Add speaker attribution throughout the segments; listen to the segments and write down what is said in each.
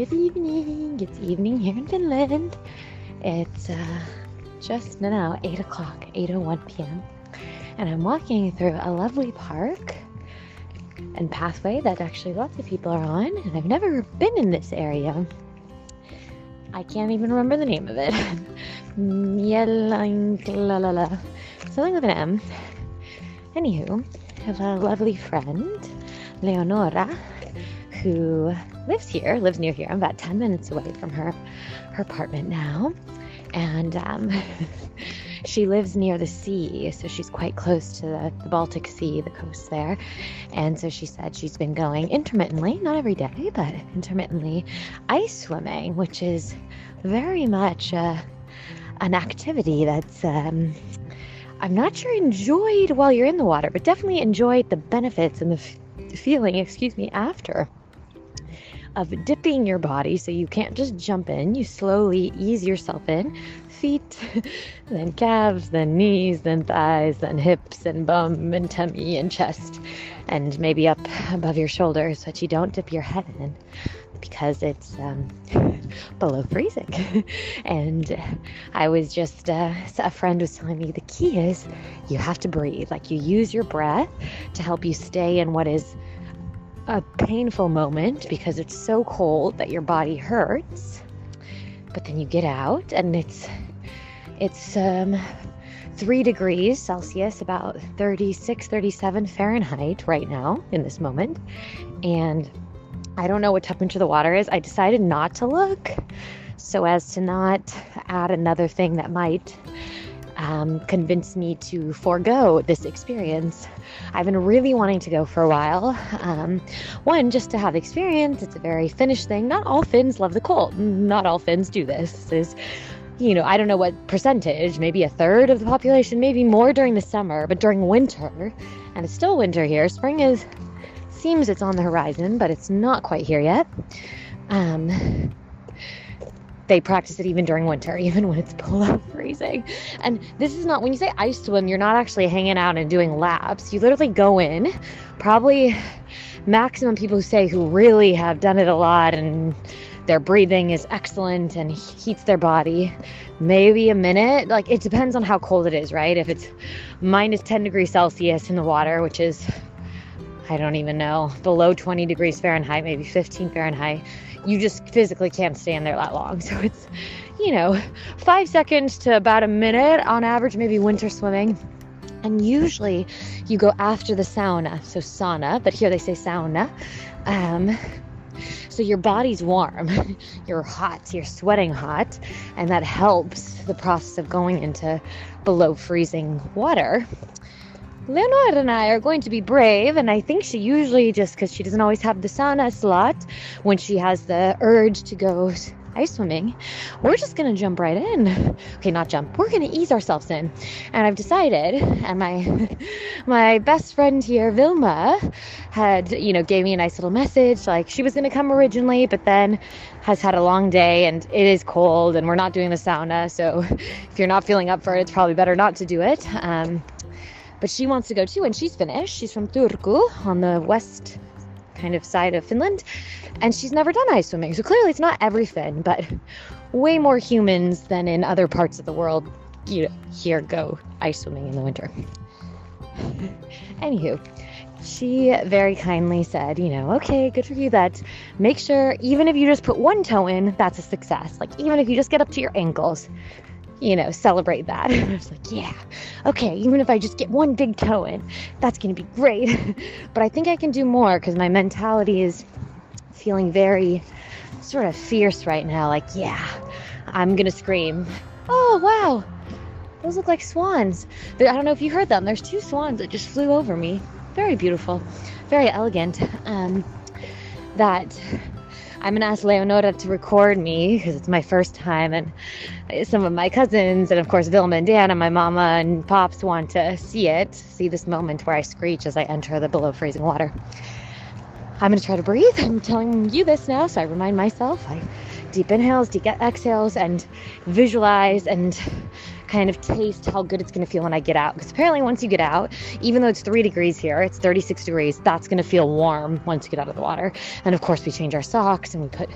Speaker 1: Good evening. It's evening here in Finland. It's uh, just now 8 o'clock, 8.01 p.m. And I'm walking through a lovely park and pathway that actually lots of people are on. And I've never been in this area. I can't even remember the name of it. Something with an M. Anywho, I have a lovely friend, Leonora, who lives here, lives near here. I'm about 10 minutes away from her, her apartment now. And um, she lives near the sea, so she's quite close to the, the, Baltic Sea, the coast there. And so she said she's been going intermittently, not every day, but intermittently, ice swimming, which is very much uh, an activity that's. Um, I'm not sure enjoyed while you're in the water, but definitely enjoyed the benefits and the f- feeling, excuse me, after of dipping your body so you can't just jump in. You slowly ease yourself in. Feet, then calves, then knees, then thighs, then hips and bum and tummy and chest, and maybe up above your shoulders, but you don't dip your head in because it's um, below freezing. and I was just, uh, a friend was telling me the key is you have to breathe. Like you use your breath to help you stay in what is a painful moment because it's so cold that your body hurts. But then you get out and it's it's um, 3 degrees Celsius, about 36, 37 Fahrenheit right now in this moment. And I don't know what temperature the water is. I decided not to look so as to not add another thing that might um, convinced me to forego this experience. I've been really wanting to go for a while. Um, one, just to have experience. It's a very Finnish thing. Not all Finns love the cold. Not all Finns do this. This is, you know, I don't know what percentage, maybe a third of the population, maybe more during the summer, but during winter, and it's still winter here. Spring is seems it's on the horizon, but it's not quite here yet. Um, they practice it even during winter, even when it's below freezing. And this is not, when you say ice swim, you're not actually hanging out and doing laps. You literally go in, probably maximum people who say who really have done it a lot and their breathing is excellent and heats their body. Maybe a minute. Like it depends on how cold it is, right? If it's minus 10 degrees Celsius in the water, which is, I don't even know, below 20 degrees Fahrenheit, maybe 15 Fahrenheit, you just physically can't stand there that long. So it's, you know, five seconds to about a minute on average, maybe winter swimming. And usually you go after the sauna, so sauna, but here they say sauna. Um, so your body's warm, you're hot, you're sweating hot, and that helps the process of going into below freezing water. Leonora and I are going to be brave, and I think she usually just because she doesn't always have the sauna slot when she has the urge to go ice swimming, we're just gonna jump right in. Okay, not jump. We're gonna ease ourselves in. And I've decided, and my my best friend here, Vilma, had you know gave me a nice little message. Like she was gonna come originally, but then has had a long day and it is cold, and we're not doing the sauna. So if you're not feeling up for it, it's probably better not to do it. Um, but she wants to go too, and she's Finnish. She's from Turku on the west kind of side of Finland, and she's never done ice swimming. So clearly, it's not every Finn, but way more humans than in other parts of the world. You know, here go ice swimming in the winter. Anywho, she very kindly said, you know, okay, good for you. That make sure, even if you just put one toe in, that's a success. Like, even if you just get up to your ankles, you know, celebrate that. I was like, yeah, okay, even if I just get one big toe in, that's going to be great. but I think I can do more because my mentality is feeling very sort of fierce right now. Like, yeah, I'm going to scream. Oh, wow. Those look like swans. I don't know if you heard them. There's two swans that just flew over me. Very beautiful, very elegant. Um, that I'm gonna ask Leonora to record me because it's my first time, and some of my cousins, and of course Vilma and Dan, and my mama and pops want to see it, see this moment where I screech as I enter the below freezing water. I'm gonna try to breathe. I'm telling you this now, so I remind myself. I deep inhales, deep exhales, and visualize and kind of taste how good it's going to feel when I get out. Because apparently, once you get out, even though it's three degrees here, it's 36 degrees, that's going to feel warm once you get out of the water. And of course, we change our socks and we put,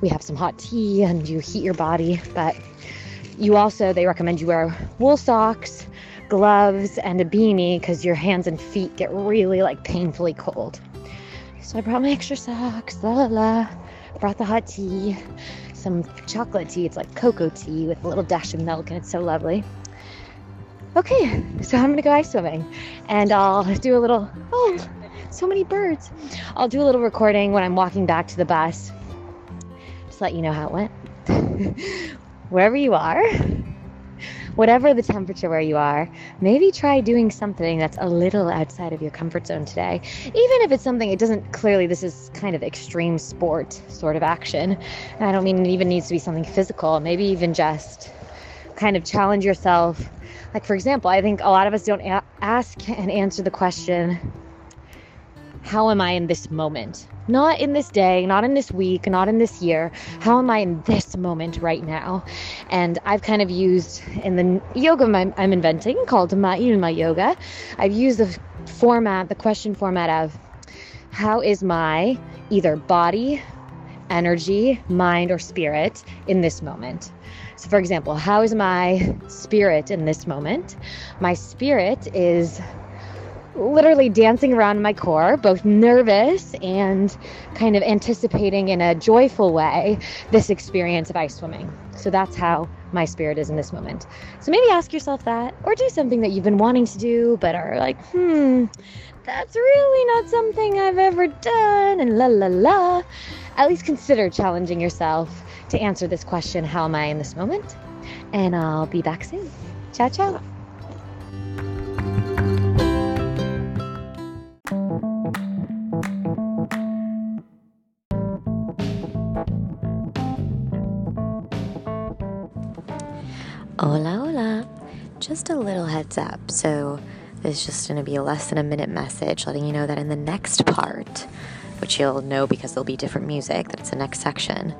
Speaker 1: we have some hot tea and you heat your body. But you also, they recommend you wear wool socks, gloves, and a beanie because your hands and feet get really like painfully cold. So I brought my extra socks, la la la, brought the hot tea, some chocolate tea. It's like cocoa tea with a little dash of milk, and it's so lovely. Okay, so I'm gonna go ice swimming and I'll do a little, oh, so many birds. I'll do a little recording when I'm walking back to the bus. Just let you know how it went. Wherever you are, whatever the temperature where you are, maybe try doing something that's a little outside of your comfort zone today. Even if it's something, it doesn't clearly, this is kind of extreme sport sort of action. And I don't mean it even needs to be something physical, maybe even just kind of challenge yourself. Like, for example, I think a lot of us don't a- ask and answer the question, How am I in this moment? Not in this day, not in this week, not in this year. How am I in this moment right now? And I've kind of used in the yoga I'm, I'm inventing called Ma'ilma Yoga, I've used the format, the question format of how is my either body, energy, mind, or spirit in this moment? So, for example, how is my spirit in this moment? My spirit is literally dancing around my core, both nervous and kind of anticipating in a joyful way this experience of ice swimming. So that's how my spirit is in this moment. So maybe ask yourself that, or do something that you've been wanting to do but are like, hmm, that's really not something I've ever done, and la la la. At least consider challenging yourself to answer this question How am I in this moment? And I'll be back soon. Ciao, ciao. Hola, hola. Just a little heads up. So, there's just going to be a less than a minute message letting you know that in the next part, which you'll know because there'll be different music, that it's the next section.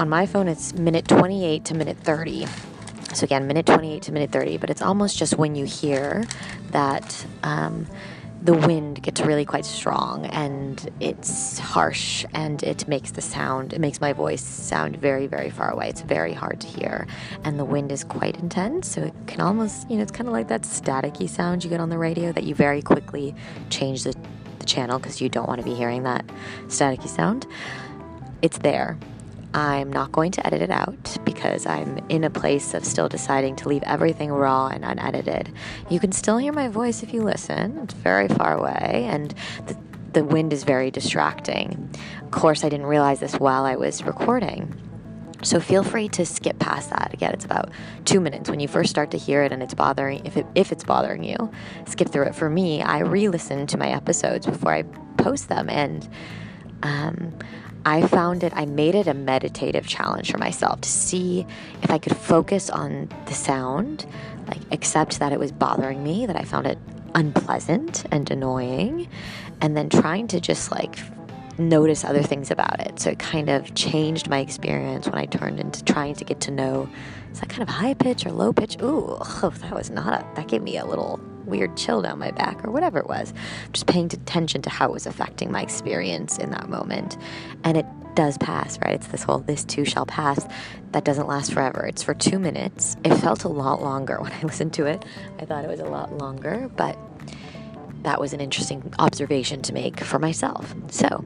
Speaker 1: On my phone, it's minute 28 to minute 30. So, again, minute 28 to minute 30, but it's almost just when you hear that. Um, the wind gets really quite strong and it's harsh and it makes the sound, it makes my voice sound very, very far away. It's very hard to hear. And the wind is quite intense, so it can almost, you know, it's kind of like that staticky sound you get on the radio that you very quickly change the, the channel because you don't want to be hearing that staticky sound. It's there. I'm not going to edit it out because I'm in a place of still deciding to leave everything raw and unedited. You can still hear my voice if you listen, it's very far away, and the, the wind is very distracting. Of course, I didn't realize this while I was recording. So feel free to skip past that. Again, it's about two minutes when you first start to hear it and it's bothering if it, if it's bothering you. Skip through it. For me, I re-listen to my episodes before I post them, and um, I found it, I made it a meditative challenge for myself to see if I could focus on the sound, like accept that it was bothering me, that I found it unpleasant and annoying, and then trying to just like notice other things about it. So it kind of changed my experience when I turned into trying to get to know is that kind of high pitch or low pitch? Ooh, that was not a, that gave me a little weird chill down my back or whatever it was. Just paying attention to how it was affecting my experience in that moment. And it does pass, right? It's this whole this too shall pass that doesn't last forever. It's for two minutes. It felt a lot longer when I listened to it. I thought it was a lot longer, but that was an interesting observation to make for myself. So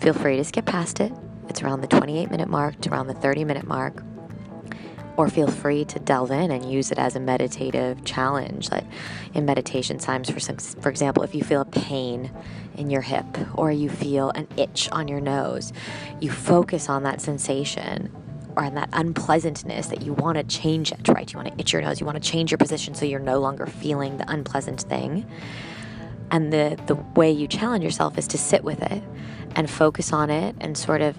Speaker 1: feel free to skip past it. It's around the 28 minute mark to around the 30 minute mark or feel free to delve in and use it as a meditative challenge like in meditation times for some, for example if you feel a pain in your hip or you feel an itch on your nose you focus on that sensation or on that unpleasantness that you want to change it right? You want to itch your nose you want to change your position so you're no longer feeling the unpleasant thing. And the the way you challenge yourself is to sit with it and focus on it and sort of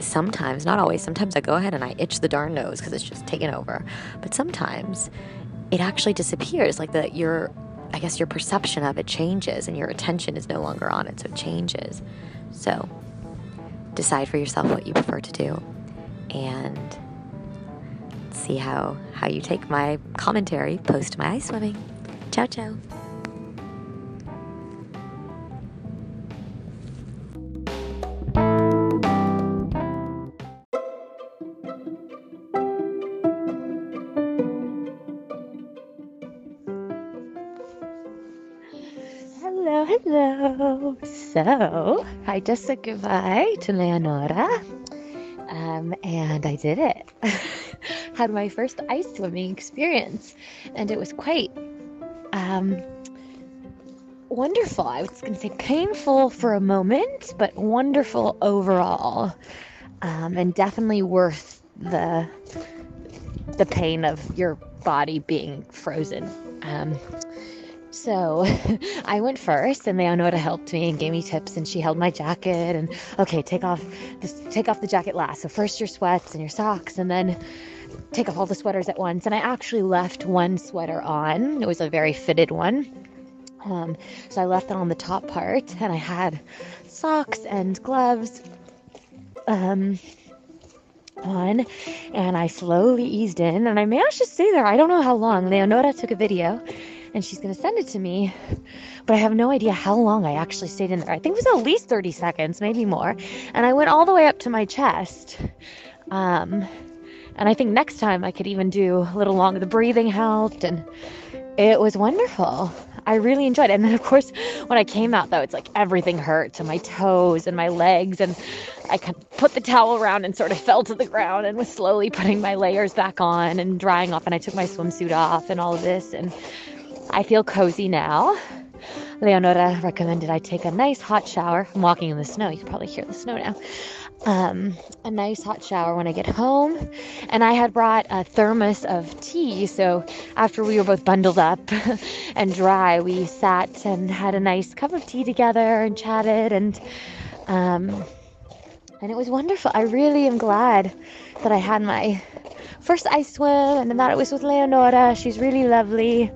Speaker 1: sometimes, not always, sometimes I go ahead and I itch the darn nose because it's just taken over. But sometimes it actually disappears. Like that your I guess your perception of it changes and your attention is no longer on it, so it changes. So decide for yourself what you prefer to do and see how, how you take my commentary post my ice swimming. Ciao, ciao. So, I just said goodbye to Leonora, um, and I did it. Had my first ice swimming experience, and it was quite um, wonderful. I was going to say painful for a moment, but wonderful overall, um, and definitely worth the the pain of your body being frozen. Um, so I went first, and Leonora helped me and gave me tips, and she held my jacket and okay, take off this, take off the jacket last. So first your sweats and your socks, and then take off all the sweaters at once. And I actually left one sweater on. It was a very fitted one. Um, so I left that on the top part, and I had socks and gloves um, on, and I slowly eased in, and I managed to stay there. I don't know how long. Leonora took a video and she's going to send it to me. But I have no idea how long I actually stayed in there. I think it was at least 30 seconds, maybe more. And I went all the way up to my chest. Um, and I think next time I could even do a little longer. The breathing helped, and it was wonderful. I really enjoyed it. And then, of course, when I came out, though, it's like everything hurt to my toes and my legs. And I put the towel around and sort of fell to the ground and was slowly putting my layers back on and drying off. And I took my swimsuit off and all of this. And I feel cozy now. Leonora recommended I take a nice hot shower. I'm walking in the snow. You can probably hear the snow now. Um, a nice hot shower when I get home. And I had brought a thermos of tea. So after we were both bundled up and dry, we sat and had a nice cup of tea together and chatted. And, um, and it was wonderful. I really am glad that I had my first ice swim and that it was with Leonora. She's really lovely.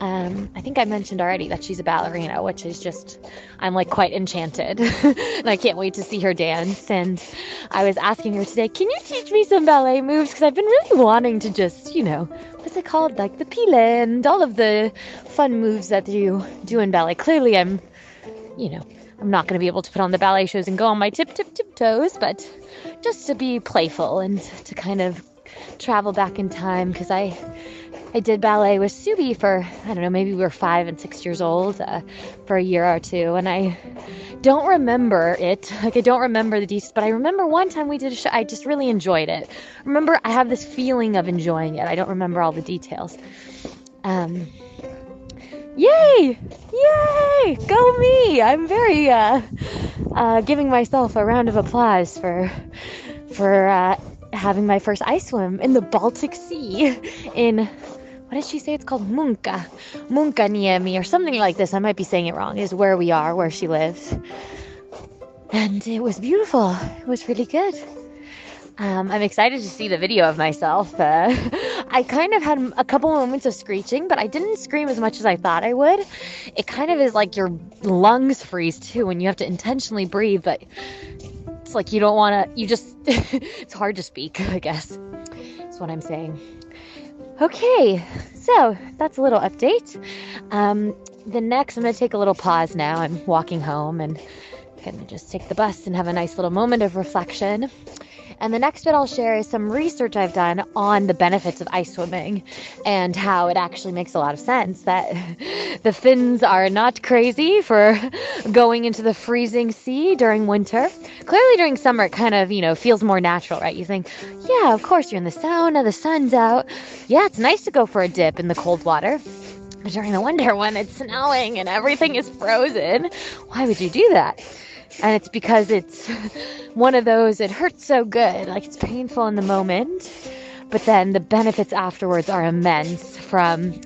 Speaker 1: Um, I think I mentioned already that she's a ballerina, which is just, I'm like quite enchanted. and I can't wait to see her dance. And I was asking her today, can you teach me some ballet moves? Because I've been really wanting to just, you know, what's it called? Like the pile and all of the fun moves that you do in ballet. Clearly, I'm, you know, I'm not going to be able to put on the ballet shows and go on my tip, tip, tip toes, but just to be playful and to kind of travel back in time because I I did ballet with Subi for, I don't know, maybe we were five and six years old uh, for a year or two. And I don't remember it. Like, I don't remember the details, but I remember one time we did a show, I just really enjoyed it. Remember, I have this feeling of enjoying it. I don't remember all the details. Um, yay! Yay! Go me! I'm very, uh, uh, giving myself a round of applause for, for, uh, having my first ice swim in the Baltic Sea in what did she say? It's called Munka, Munkaniemi, or something like this. I might be saying it wrong. Is where we are, where she lives, and it was beautiful. It was really good. Um, I'm excited to see the video of myself. Uh, I kind of had a couple moments of screeching, but I didn't scream as much as I thought I would. It kind of is like your lungs freeze too when you have to intentionally breathe, but it's like you don't want to, you just, it's hard to speak, I guess. That's what I'm saying. Okay, so that's a little update. Um, the next, I'm going to take a little pause now. I'm walking home and going to just take the bus and have a nice little moment of reflection. And the next bit I'll share is some research I've done on the benefits of ice swimming and how it actually makes a lot of sense that the Finns are not crazy for going into the freezing sea during winter. Clearly, during summer, it kind of, you know, feels more natural, right? You think, yeah, of course, you're in the sauna, the sun's out. Yeah, it's nice to go for a dip in the cold water But during the winter when it's snowing and everything is frozen. Why would you do that? And it's because it's one of those, it hurts so good. Like it's painful in the moment, but then the benefits afterwards are immense from,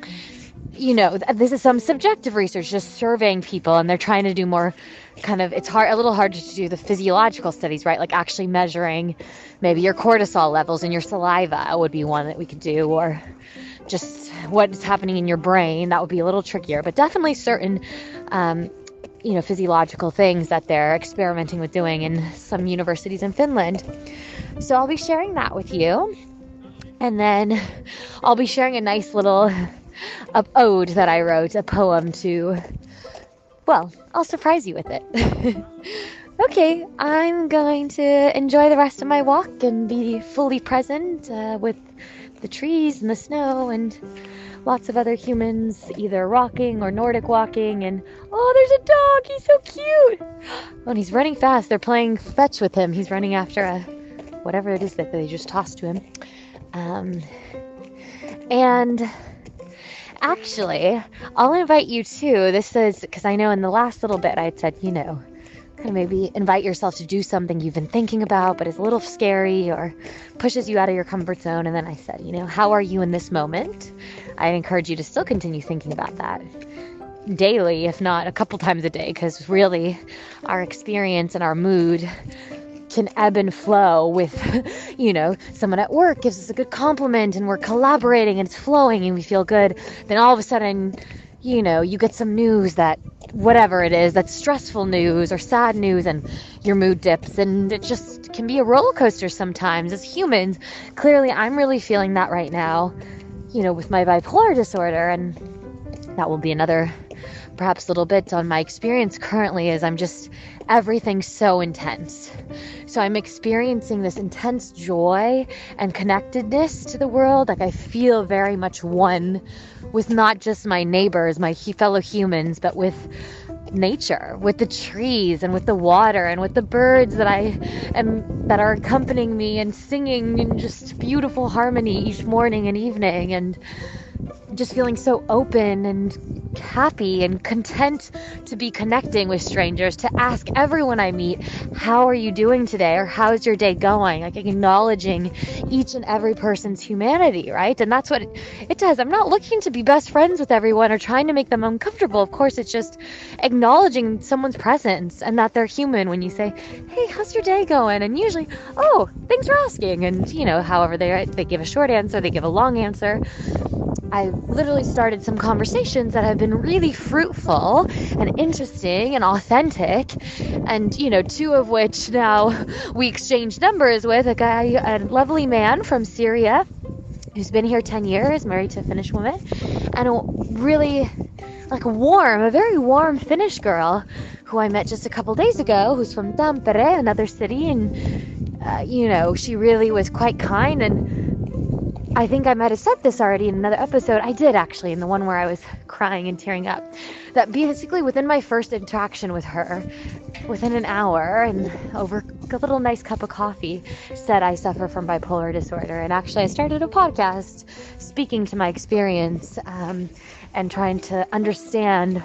Speaker 1: you know, this is some subjective research, just surveying people, and they're trying to do more kind of, it's hard, a little harder to do the physiological studies, right? Like actually measuring maybe your cortisol levels in your saliva would be one that we could do, or just what's happening in your brain. That would be a little trickier, but definitely certain um, you know, physiological things that they're experimenting with doing in some universities in Finland. So I'll be sharing that with you. And then I'll be sharing a nice little ode that I wrote, a poem to, well, I'll surprise you with it. okay, I'm going to enjoy the rest of my walk and be fully present uh, with the trees and the snow and lots of other humans either rocking or Nordic walking. And oh, there's a dog! He's so cute! Oh, and he's running fast. They're playing fetch with him. He's running after a whatever it is that they just tossed to him. Um, and actually, I'll invite you too. This is because I know in the last little bit I had said, you know, kind of maybe invite yourself to do something you've been thinking about, but is a little scary or pushes you out of your comfort zone. And then I said, you know, how are you in this moment? I encourage you to still continue thinking about that daily, if not a couple times a day, because really our experience and our mood can ebb and flow with, you know, someone at work gives us a good compliment and we're collaborating and it's flowing and we feel good. Then all of a sudden, you know, you get some news that whatever it is, that's stressful news or sad news and your mood dips and it just can be a roller coaster sometimes as humans. Clearly, I'm really feeling that right now, you know, with my bipolar disorder and that will be another perhaps little bit on my experience currently is I'm just everything's so intense. So I'm experiencing this intense joy and connectedness to the world. Like I feel very much one with not just my neighbors, my fellow humans, but with nature, with the trees and with the water and with the birds that I am that are accompanying me and singing in just beautiful harmony each morning and evening. And just feeling so open and happy and content to be connecting with strangers, to ask everyone I meet, How are you doing today? or How's your day going? Like acknowledging each and every person's humanity, right? And that's what it, does. I'm not looking to be best friends with everyone or trying to make them uncomfortable. Of course, it's just acknowledging someone's presence and that they're human when you say, Hey, how's your day going? And usually, Oh, thanks for asking. And, you know, however they, they give a short answer, they give a long answer. I literally started some conversations that have been really fruitful and interesting and authentic. And, you know, two of which now we exchanged numbers with a guy, a lovely man from Syria who's been here 10 years, married to a Finnish woman, and a really like warm, a very warm Finnish girl who I met just a couple days ago, who's from Tampere, another city, and uh, you know, she really was quite kind and I think I might have said this already in another episode. I did actually, in the one where I was crying and tearing up. That basically within my first interaction with her, within an hour and over a little nice cup of coffee, said I suffer from bipolar disorder. And actually, I started a podcast speaking to my experience um, and trying to understand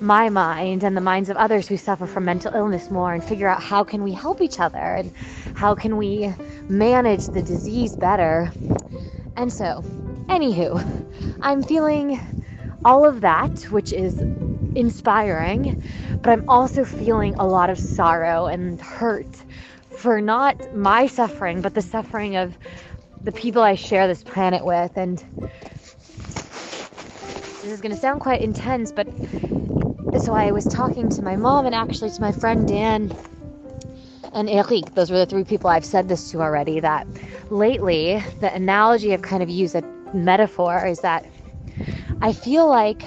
Speaker 1: my mind and the minds of others who suffer from mental illness more and figure out how can we help each other and how can we manage the disease better and so, anywho, I'm feeling all of that, which is inspiring, but I'm also feeling a lot of sorrow and hurt for not my suffering, but the suffering of the people I share this planet with. And this is going to sound quite intense, but so I was talking to my mom and actually to my friend Dan and Eric. Those were the three people I've said this to already. That lately, the analogy I've kind of used, a metaphor, is that I feel like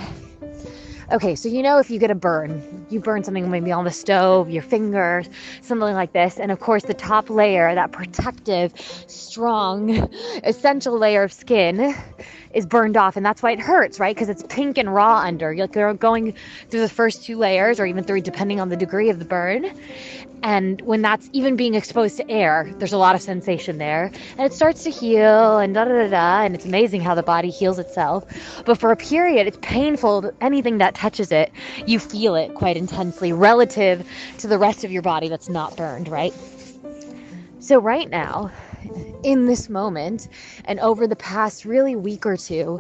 Speaker 1: okay, so you know if you get a burn, you burn something maybe on the stove, your finger, something like this, and of course the top layer, that protective, strong, essential layer of skin is burned off. And that's why it hurts right? Because it's pink and raw under. You're going through the first two layers or even three depending on the degree of the burn. And when that's even being exposed to air there's a lot of sensation there. And it starts to heal and da da da da. And it's amazing how the body heals itself. But for a period it's painful. Anything that touches it you feel it quite intensely relative to the rest of your body that's not burned right so right now in this moment and over the past really week or two,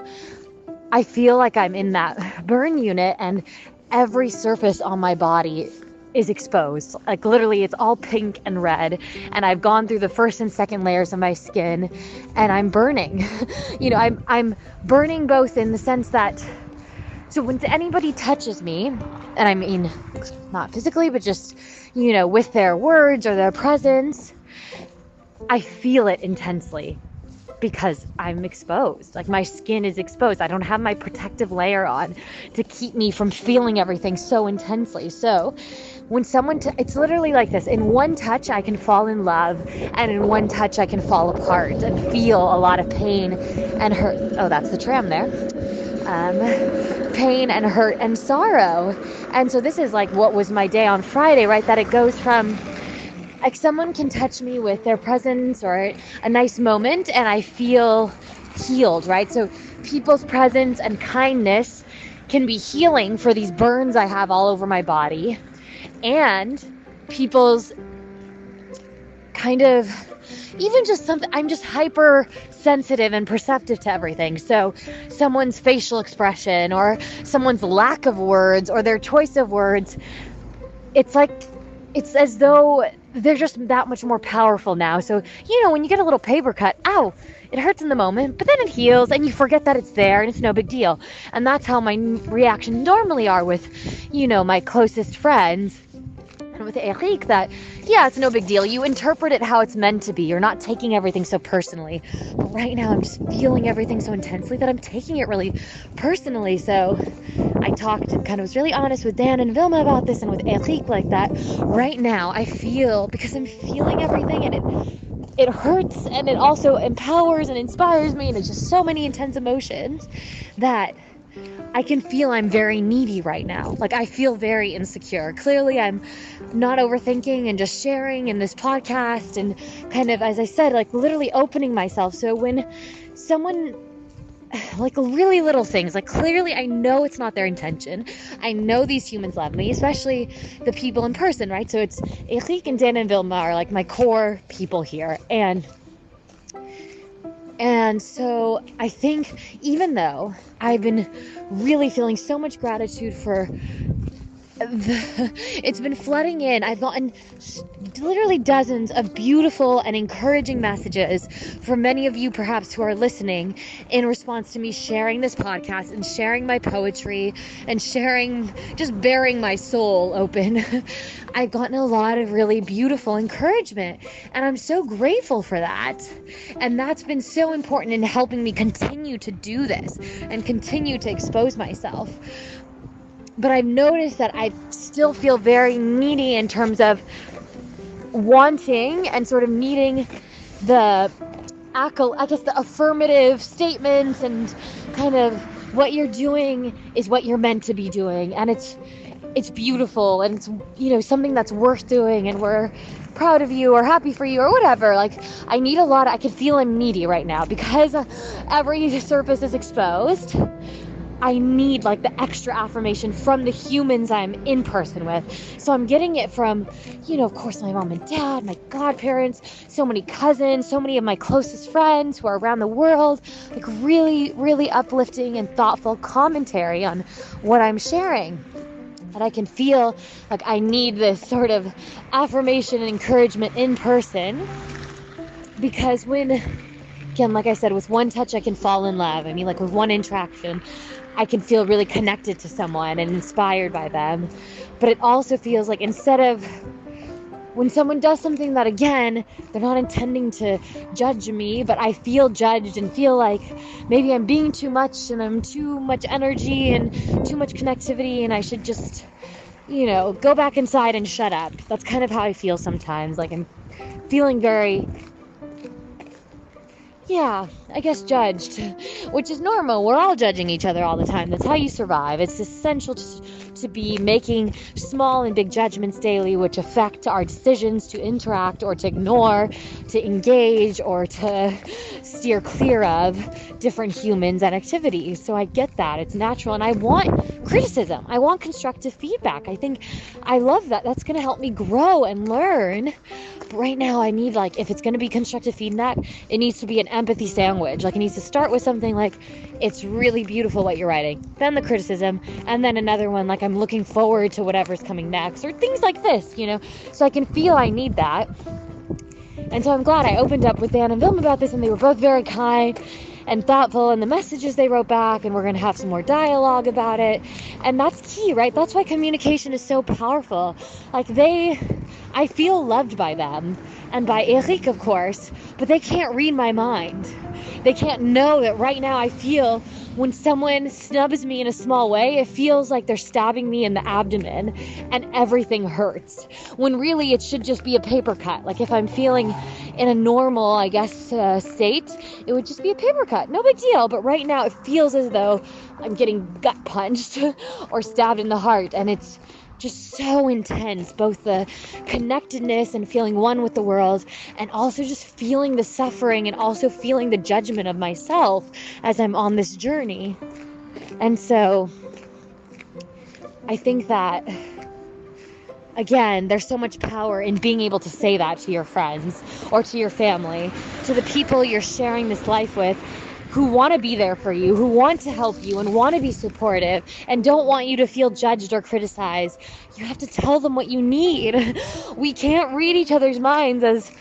Speaker 1: I feel like I'm in that burn unit and every surface on my body is exposed. Like literally it's all pink and red and I've gone through the first and second layers of my skin and I'm burning. you know, I'm I'm burning both in the sense that so when anybody touches me, and I mean not physically but just, you know, with their words or their presence, I feel it intensely. because I'm exposed. Like my skin is exposed. I don't have my protective layer on to keep me from feeling everything so intensely. So, when someone, t- it's literally like this in one touch, I can fall in love, and in one touch, I can fall apart and feel a lot of pain and hurt. Oh, that's the tram there. Um, pain and hurt and sorrow. And so, this is like what was my day on Friday, right? That it goes from like someone can touch me with their presence or a nice moment and I feel healed, right? So people's presence and kindness can be healing for these burns I have all over my body and people's kind of even just something I'm just hyper sensitive and perceptive to everything. So someone's facial expression or someone's lack of words or their choice of words it's like it's as though they're just that much more powerful now. So, you know, when you get a little paper cut, ow, it hurts in the moment, but then it heals and you forget that it's there and it's no big deal. And that's how my reactions normally are with, you know, my closest friends with Eric that, yeah, it's no big deal. You interpret it how it's meant to be. You're not taking everything so personally. But right now, I'm just feeling everything so intensely that I'm taking it really personally. So I talked and kind of was really honest with Dan and Vilma about this and with Eric like that. Right now, I feel because I'm feeling everything and it it hurts and it also empowers and inspires me and it's just so many intense emotions that I can feel I'm very needy right now. Like I feel very insecure. Clearly, I'm not overthinking and just sharing in this podcast and kind of, as I said, like literally opening myself. So when someone like really little things. Like clearly I know it's not their intention. I know these humans love me, especially the people in person, right? So it's Eric and Dan and Vilma are like my core people here. And and so I think even though I've been really feeling so much gratitude for the, it's been flooding in. I've gotten literally dozens of beautiful and encouraging messages from many of you, perhaps, who are listening in response to me sharing this podcast and sharing my poetry and sharing, just baring my soul open. I've gotten a lot of really beautiful encouragement, and I'm so grateful for that. And that's been so important in helping me continue to do this and continue to expose myself but I've noticed that I still feel very needy in terms of wanting and sort of needing the I guess the affirmative statements and kind of what you're doing is what you're meant to be doing. And it's it's beautiful and it's you know something that's worth doing and we're proud of you or happy for you or whatever. Like i need a lot of, i can feel i'm needy right now because every surface is exposed I need like the extra affirmation from the humans I'm in person with. So I'm getting it from, you know, of course, my mom and dad, my godparents, so many cousins, so many of my closest friends who are around the world. Like, really, really uplifting and thoughtful commentary on what I'm sharing. And I can feel like I need this sort of affirmation and encouragement in person because when again, like I said, with one touch, I can fall in love. I mean, like with one interaction, I can feel really connected to someone and inspired by them. But it also feels like instead of when someone does something that again they're not intending to judge me but i feel judged and feel like maybe i'm being too much and i'm too much energy and too much connectivity and i should just you know go back inside and shut up that's kind of how i feel sometimes like i'm feeling very yeah, I guess judged, which is normal. We're all judging each other all the time. That's how you survive. It's essential to, to be making small and big judgments daily, which affect our decisions to interact or to ignore, to engage, or to steer clear of different humans and activities. So I get that. It's natural. And I want criticism, I want constructive feedback. I think I love that. That's going to help me grow and learn. But right now, I need, like, if it's going to be constructive feedback, it needs to be an empathy sandwich. Like, it needs to start with something like, it's really beautiful what you're writing, then the criticism, and then another one like, I'm looking forward to whatever's coming next, or things like this, you know? So I can feel I need that. And so I'm glad I opened up with Dan and Vilma about this, and they were both very kind and thoughtful and the messages they wrote back, and we're going to have some more dialogue about it. And that's key, right? That's why communication is so powerful. Like, they, I feel loved by them and by Eric, of course, but they can't read my mind. They can't know that right now I feel when someone snubs me in a small way, it feels like they're stabbing me in the abdomen and everything hurts. When really it should just be a paper cut. Like if I'm feeling in a normal, I guess, uh, state, it would just be a paper cut. No big deal. But right now it feels as though I'm getting gut punched or stabbed in the heart. And it's just so intense both the connectedness and feeling one with the world and also just feeling the suffering and also feeling the judgment of myself as I'm on this journey. And so I think that again, there's so much power in being able to say that to your friends or to your family, to the people you're sharing this life with who want to be there for you, who want to help you and want to be supportive and don't want you to feel judged or criticized. You have to tell them what you need. We can't read each other's minds as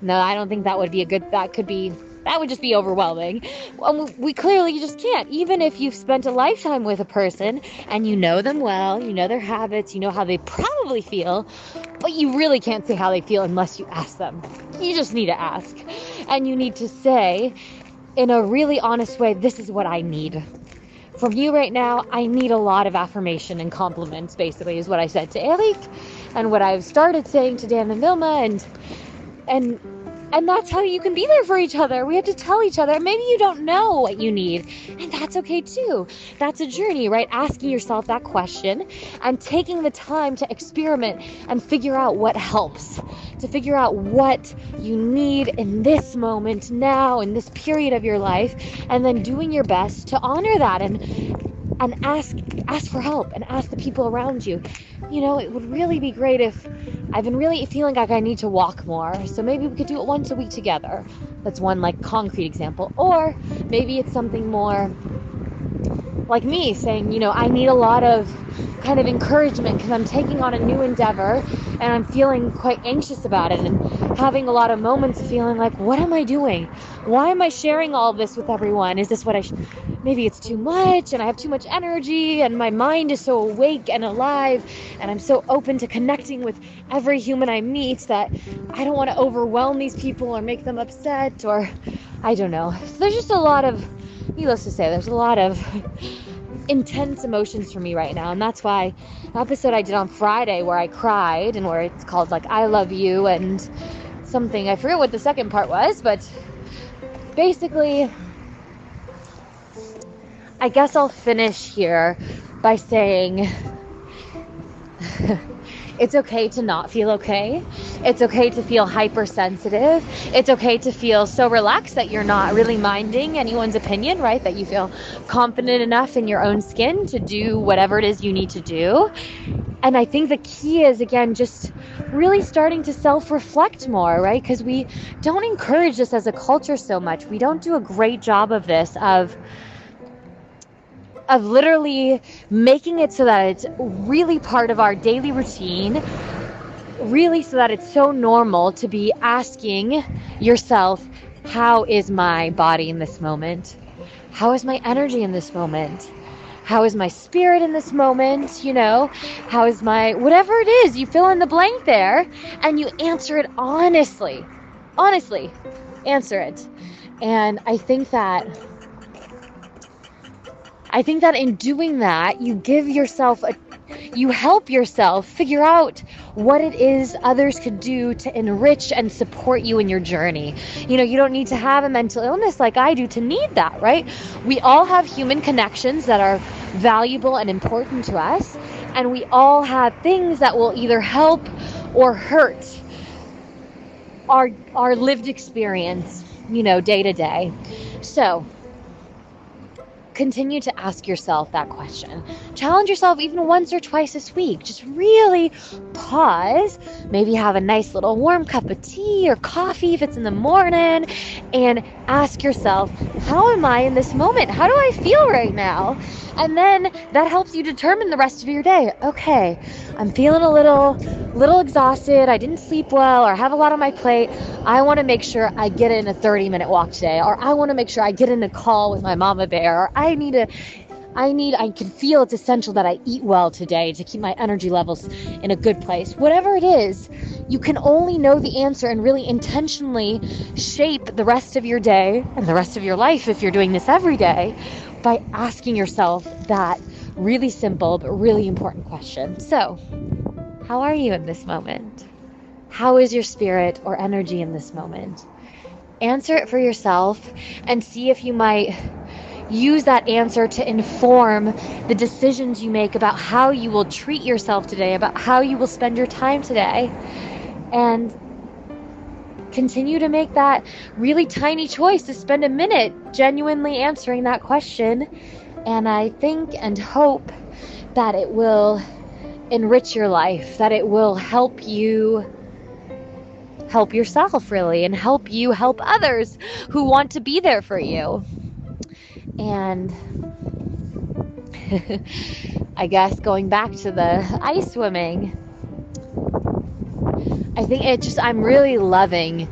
Speaker 1: no, I don't think that would be a good that could be that would just be overwhelming. Um, we clearly just can't. Even if you've spent a lifetime with a person and you know them well, you know their habits, you know how they probably feel, but you really can't say how they feel unless you ask them. You just need to ask. And you need to say, in a really honest way, this is what I need. From you right now, I need a lot of affirmation and compliments, basically, is what I said to Eric and what I've started saying to Dan and Vilma and and and that's how you can be there for each other. We have to tell each other. Maybe you don't know what you need, and that's okay too. That's a journey, right? Asking yourself that question and taking the time to experiment and figure out what helps, to figure out what you need in this moment, now, in this period of your life, and then doing your best to honor that and and ask ask for help and ask the people around you. You know, it would really be great if I've been really feeling like I need to walk more. So maybe we could do it once a week together. That's one like concrete example. Or maybe it's something more like me saying, you know, I need a lot of kind of encouragement because I'm taking on a new endeavor and I'm feeling quite anxious about it and having a lot of moments feeling like, what am I doing? Why am I sharing all this with everyone? Is this what I should? Maybe it's too much and I have too much energy and my mind is so awake and alive and I'm so open to connecting with every human I meet that I don't want to overwhelm these people or make them upset or I don't know. So there's just a lot of needless to say, there's a lot of intense emotions for me right now. And that's why the episode I did on Friday where I cried and where it's called like I love you and something I forget what the second part was, but basically I guess I'll finish here by saying it's okay to not feel okay. It's okay to feel hypersensitive. It's okay to feel so relaxed that you're not really minding anyone's opinion, right? That you feel confident enough in your own skin to do whatever it is you need to do. And I think the key is, again, just really starting to self reflect more, right? Because we don't encourage this as a culture so much. We don't do a great job of this, of of literally making it so that it's really part of our daily routine really so that it's so normal to be asking yourself how is my body in this moment? How is my energy in this moment? How is my spirit in this moment you know? How is my whatever it is you fill in the blank there and you answer it honestly honestly answer it. And i think that I think that in doing that, you give yourself a you help yourself figure out what it is others could do to enrich and support you in your journey. You know, you don't need to have a mental illness like I do to need that, right? We all have human connections that are valuable and important to us, and we all have things that will either help or hurt our our lived experience, you know, day to day. So, continue to ask yourself that question. Challenge yourself even once or twice this week. Just really pause, maybe have a nice little warm cup of tea or coffee if it's in the morning, and ask yourself, how am I in this moment? How do I feel right now? And then that helps you determine the rest of your day. Okay, I'm feeling a little little exhausted. I didn't sleep well or have a lot on my plate. I want to make sure I get in a 30 minute walk today or I want to make sure I get in a call with my mama bear or I need to I need, I can feel it's essential that I eat well today to keep my energy levels in a good place. Whatever it is, you can only know the answer and really intentionally shape the rest of your day and the rest of your life if you're doing this every day by asking yourself that really simple but really important question. So, how are you in this moment? How is your spirit or energy in this moment? Answer it for yourself and see if you might use that answer to inform the decisions you make about how you will treat yourself today, about how you will spend your time today. And continue to make that really tiny choice to spend a minute genuinely answering that question. And I think and hope that it will enrich your life, that it will help you help yourself really and help you help others who want to be there for you. And I guess going back to the ice swimming, I think it just, I'm really loving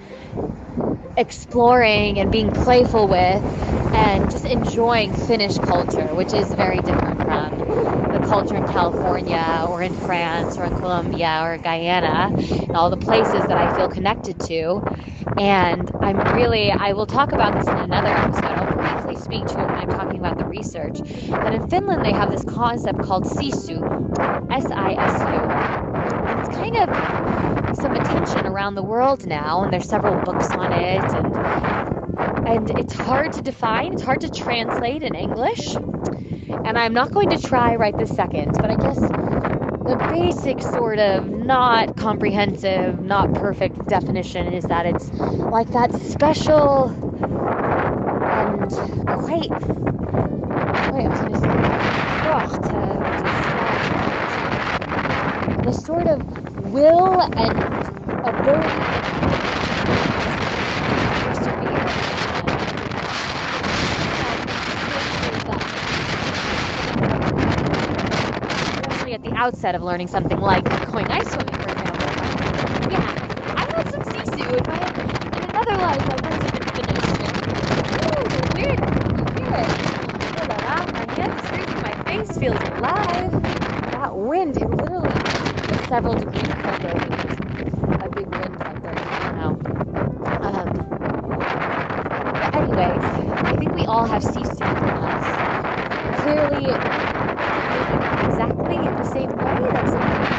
Speaker 1: exploring and being playful with and just enjoying Finnish culture, which is very different from the culture in California or in France or in Colombia or Guyana and all the places that I feel connected to. And I'm really, I will talk about this in another episode. I'll briefly speak to it when I'm talking about the research. But in Finland, they have this concept called sisu, S I S U. Kind of some attention around the world now, and there's several books on it, and and it's hard to define. It's hard to translate in English, and I'm not going to try right this second. But I guess the basic sort of not comprehensive, not perfect definition is that it's like that special and quite, wait, I was going to say, oh, to, to the sort of will and ability at the outset of learning something like going ice swimming, for example. Yeah, I had some sisu in, my, in another life. I wasn't even finished. Ooh, weird. You hear it. My head's freezing. My face feels alive. That wind, it literally several degrees colder. A big wind like there. I don't know. Um, but anyways, I think we all have sisu in us. Clearly, exactly in the same way that someone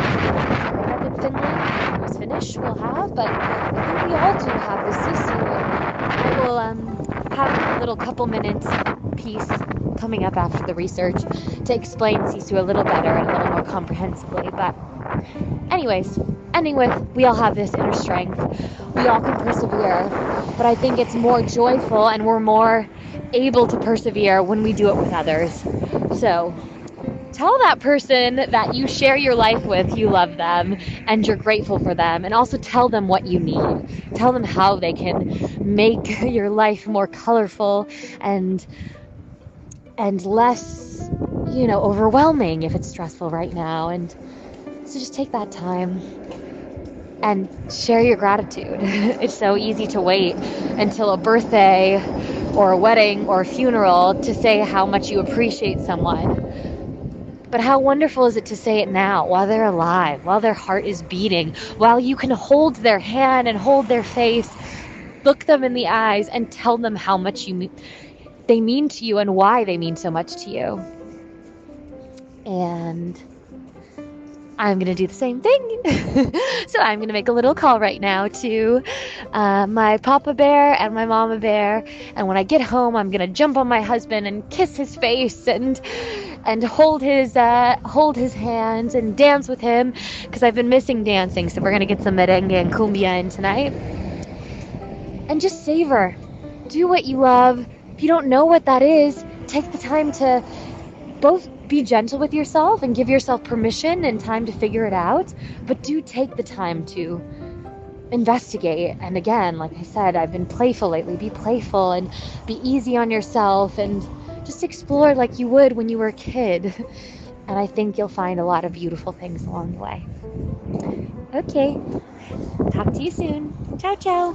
Speaker 1: up in Finland who's Finnish will have, but I think we all do have the sisu. And I will um, have a little couple minutes piece the research to explain sisu a little better and a little more comprehensively. But, anyways, ending with we all have this inner strength. We all can persevere, but I think it's more joyful and we're more able to persevere when we do it with others. So, tell that person that you share your life with you love them and you're grateful for them and also tell them what you need tell them how they can make your life more colorful and and less you know overwhelming if it's stressful right now. And so just take that time and share your gratitude. It's so easy to wait until a birthday or a wedding or a funeral to say how much you appreciate someone. But how wonderful is it to say it now while they're alive, while their heart is beating, while you can hold their hand and hold their face, look them in the eyes and tell them how much you they mean to you and why they mean so much to you. And I'm going to do the same thing. so I'm going to make a little call right now to uh, my papa bear and my mama bear. And when I get home, I'm going to jump on my husband and kiss his face and and hold his uh, hold his hands and dance with him because I've been missing dancing. So we're going to get some merengue and cumbia in tonight. And just savor. Do what you love. If you don't know what that is, take the time to both be gentle with yourself and give yourself permission and time to figure it out, but do take the time to investigate. And again, like I said, I've been playful lately. Be playful and be easy on yourself and just explore like you would when you were a kid. And I think you'll find a lot of beautiful things along the way. Okay, talk to you soon. Ciao, ciao.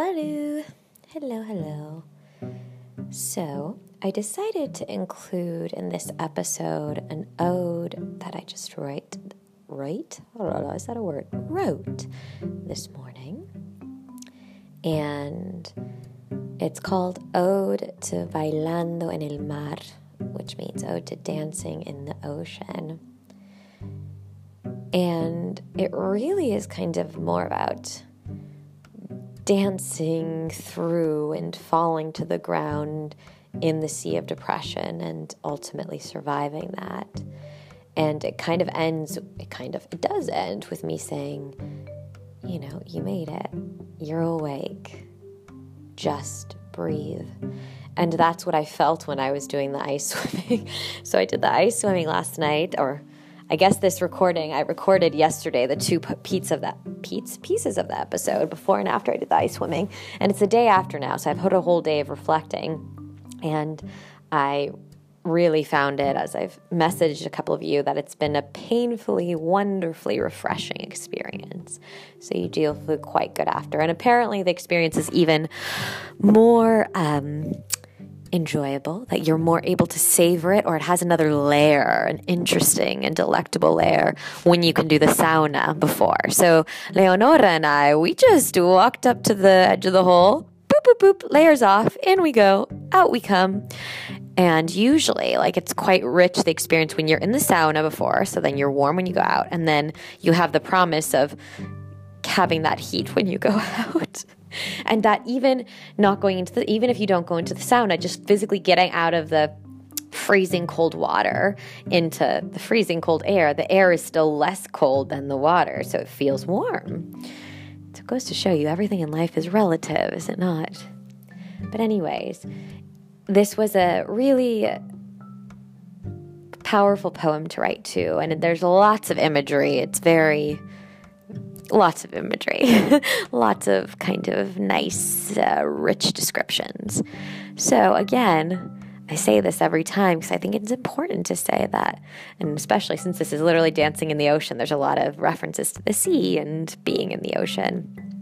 Speaker 1: Salut! Hello, hello. So, I decided to include in this episode an ode that I just. Write? I know, oh, is that a word? Wrote this morning. And it's called Ode to Bailando en el Mar, which means Ode to Dancing in the Ocean. And it really is kind of more about dancing through and falling to the ground in the sea of depression and ultimately surviving that. And it kind of ends, it kind of, it does end with me saying, you know, you made it. You're awake. Just breathe. And that's what I felt when I was doing the ice swimming. so I did the ice swimming last night, or I guess this recording I recorded yesterday the two pieces of that pieces of the episode before and after I did the ice swimming, and it's the day after now, so I've had a whole day of reflecting, and I really found it as I've messaged a couple of you that it's been a painfully, wonderfully refreshing experience. So you do feel quite good after, and apparently the experience is even more. Um, enjoyable, that you're more able to savor it, or it has another layer, an interesting and delectable layer when you can do the sauna before. So, Leonora and I, we just walked up to the edge of the hole, boop, boop, boop, layers off, in we go, out we come. And usually, like it's quite rich the experience when you're in the sauna before, so then you're warm when you go out, and then you have the promise of having that heat when you go out and that even not going into the even if you don't go into the sauna just physically getting out of the freezing cold water into the freezing cold air the air is still less cold than the water so it feels warm. So it goes to show you everything in life is relative is it not? But anyways this was a really powerful poem to write to and there's lots of imagery. It's very lots of imagery, lots of kind of nice, uh, rich descriptions. So, again, I say this every time because I think it's important to say that. And especially since this is literally dancing in the ocean, there's a lot of references to the sea and being in the ocean.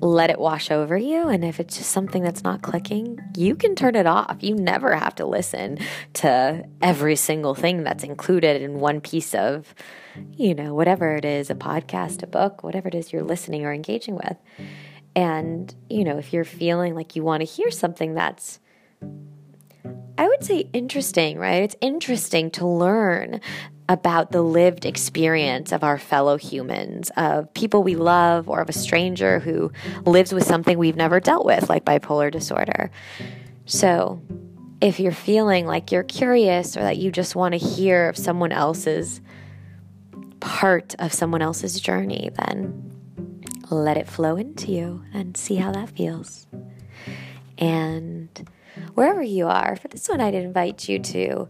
Speaker 1: Let it wash over you. And if it's just something that's not clicking, you can turn it off. You never have to listen to every single thing that's included in one piece of you know, whatever it is a podcast, a book, whatever it is you're listening or engaging with. And, you know, if you're feeling like you want to hear something that's, I would say interesting, right? It's interesting to learn about the lived experience of our fellow humans, of people we love, or of a stranger who lives with something we've never dealt with, like bipolar disorder. So, if you're feeling like you're curious or that you just want to hear of someone else's part of someone else's journey, then let it flow into you and see how that feels. And wherever you are, for this one, I'd invite you to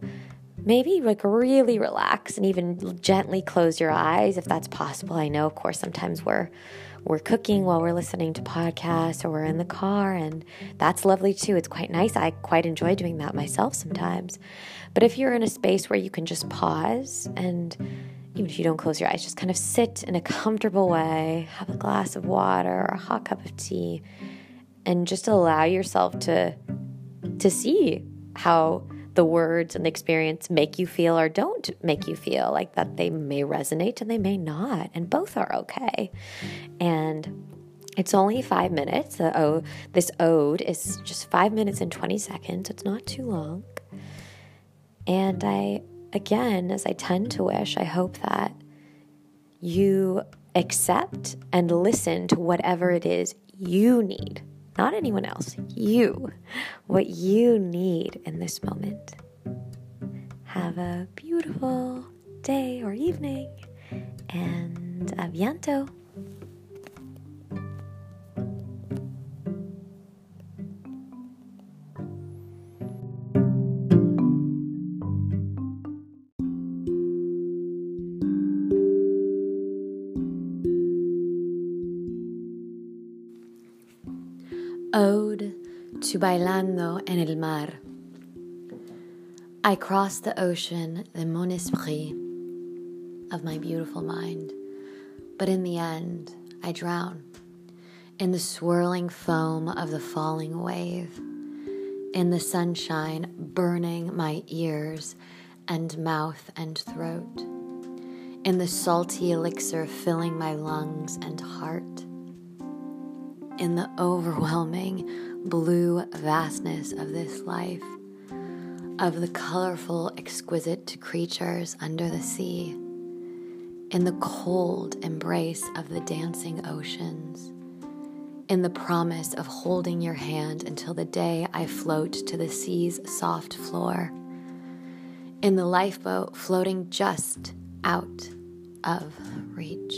Speaker 1: maybe like really relax and even gently close your eyes if that's possible. I know, of course, sometimes we're we're cooking while we're listening to podcasts or we're in the car and that's lovely too. It's quite nice. I quite enjoy doing that myself sometimes. But if you're in a space where you can just pause and even if you don't close your eyes, just kind of sit in a comfortable way, have a glass of water or a hot cup of tea, and just allow yourself to to see how the words and the experience make you feel or don't make you feel like that they may resonate and they may not and both are okay. And it's only five minutes. The oh this ode is just five minutes and 20 seconds. It's not too long. And i again, as I tend to wish, I hope that you accept and listen to whatever it is you need, not anyone else, you, what you need in this moment. have a beautiful day or evening, and avianto. To Bailando en el Mar. I cross the ocean the mon esprit of my beautiful mind, but in the end, I drown in the swirling foam of the falling wave, in the sunshine burning my ears and mouth and throat, in the salty elixir filling my lungs and heart in the overwhelming blue vastness of this life, of the colorful, exquisite creatures under the sea, in the cold embrace of the dancing oceans, in the promise of holding your hand until the day I float to the sea's soft floor, in the lifeboat floating just out of reach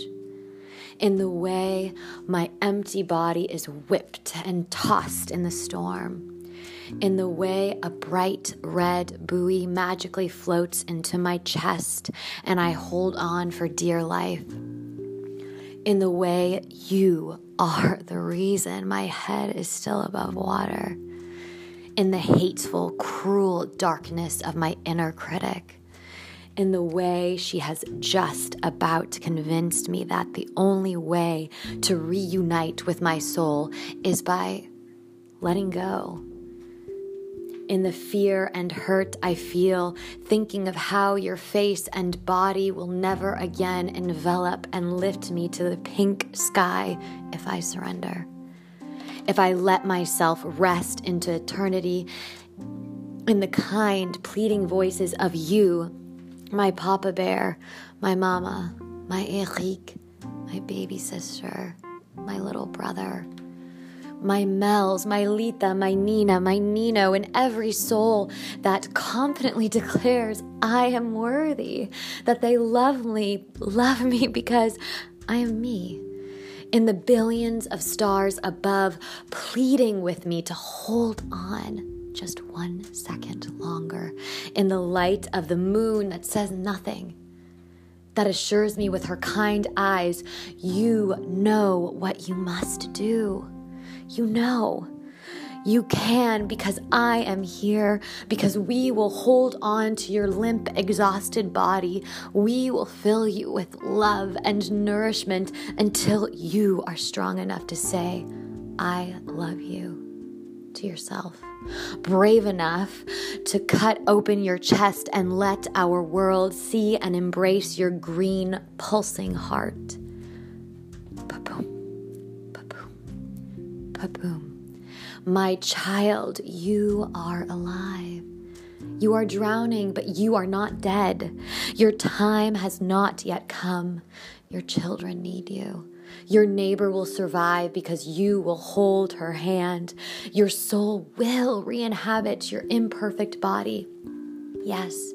Speaker 1: in the way my empty body is whipped and tossed in the storm, in the way a bright red buoy magically floats into my chest and I hold on for dear life, in the way you are the reason my head is still above water, in the hateful, cruel darkness of my inner critic in the way she has just about convinced me that the only way to reunite with my soul is by letting go. In the fear and hurt I feel, thinking of how your face and body will never again envelop and lift me to the pink sky if I surrender. If I let myself rest into eternity in the kind, pleading voices of you my papa bear, my mama, my Eric, my baby sister, my little brother, my Mels, my Lita, my Nina, my Nino, and every soul that confidently declares I am worthy, that they love me, love me because I am me. In the billions of stars above, pleading with me to hold on just one second longer in the light of the moon that says nothing, that assures me with her kind eyes, you know what you must do. You know. You can because I am here, because we will hold on to your limp, exhausted body. We will fill you with love and nourishment until you are strong enough to say, I love you to yourself brave enough to cut open your chest and let our world see and embrace your green, pulsing heart. Ba-boom, ba-boom, ba-boom. My child, you are alive. You are drowning, but you are not dead. Your time has not yet come. Your children need you. Your neighbor will survive because you will hold her hand. Your soul will re inhabit your imperfect body. Yes,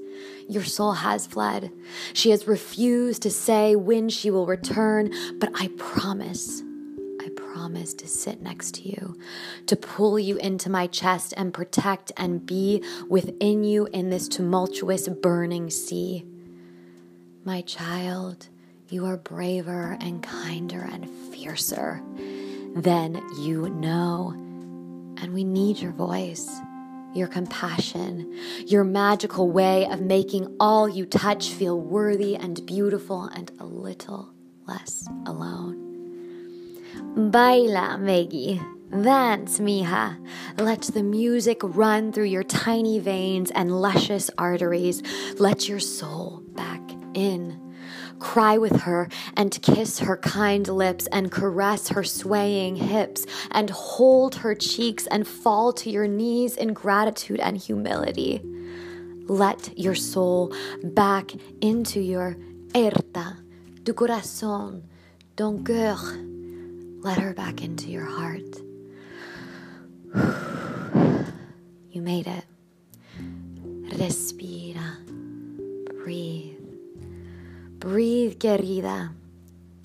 Speaker 1: your soul has fled. She has refused to say when she will return, but I promise. I promise to sit next to you, to pull you into my chest and protect and be within you in this tumultuous, burning sea. My child, you are braver and kinder and fiercer than you know. And we need your voice, your compassion, your magical way of making all you touch feel worthy and beautiful and a little less alone. Baila, Meggie. Dance, mija. Let the music run through your tiny veins and luscious arteries. Let your soul back in cry with her and kiss her kind lips and caress her swaying hips and hold her cheeks and fall to your knees in gratitude and humility. Let your soul back into your erta, tu corazón, ton cœur. Let her back into your heart. You made it. Respira. breathe. Breathe, querida.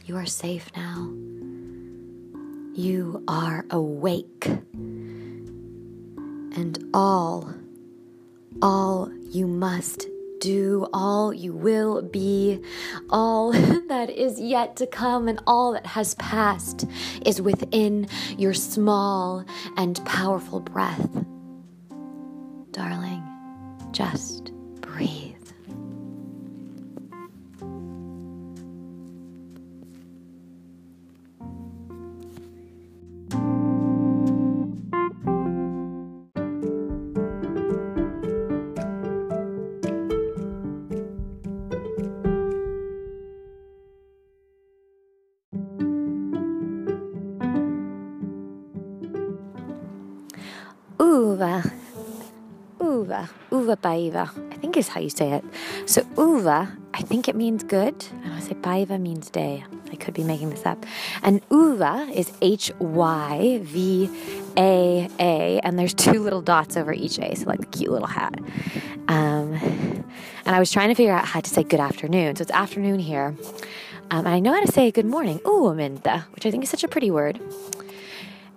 Speaker 1: You are safe now. You are awake. And all, all you must do, all you will be, all that is yet to come, and all that has passed is within your small and powerful breath. Darling, just breathe. Uva. Paiva. I think is how you say it. So uva, I think it means good. And I say paiva means day. I could be making this up. And uva is H Y V A A, and there's two little dots over each A, so like the cute little hat. Um, and I was trying to figure out how to say good afternoon. So it's afternoon here. Um, and I know how to say good morning, uominta, which I think is such a pretty word.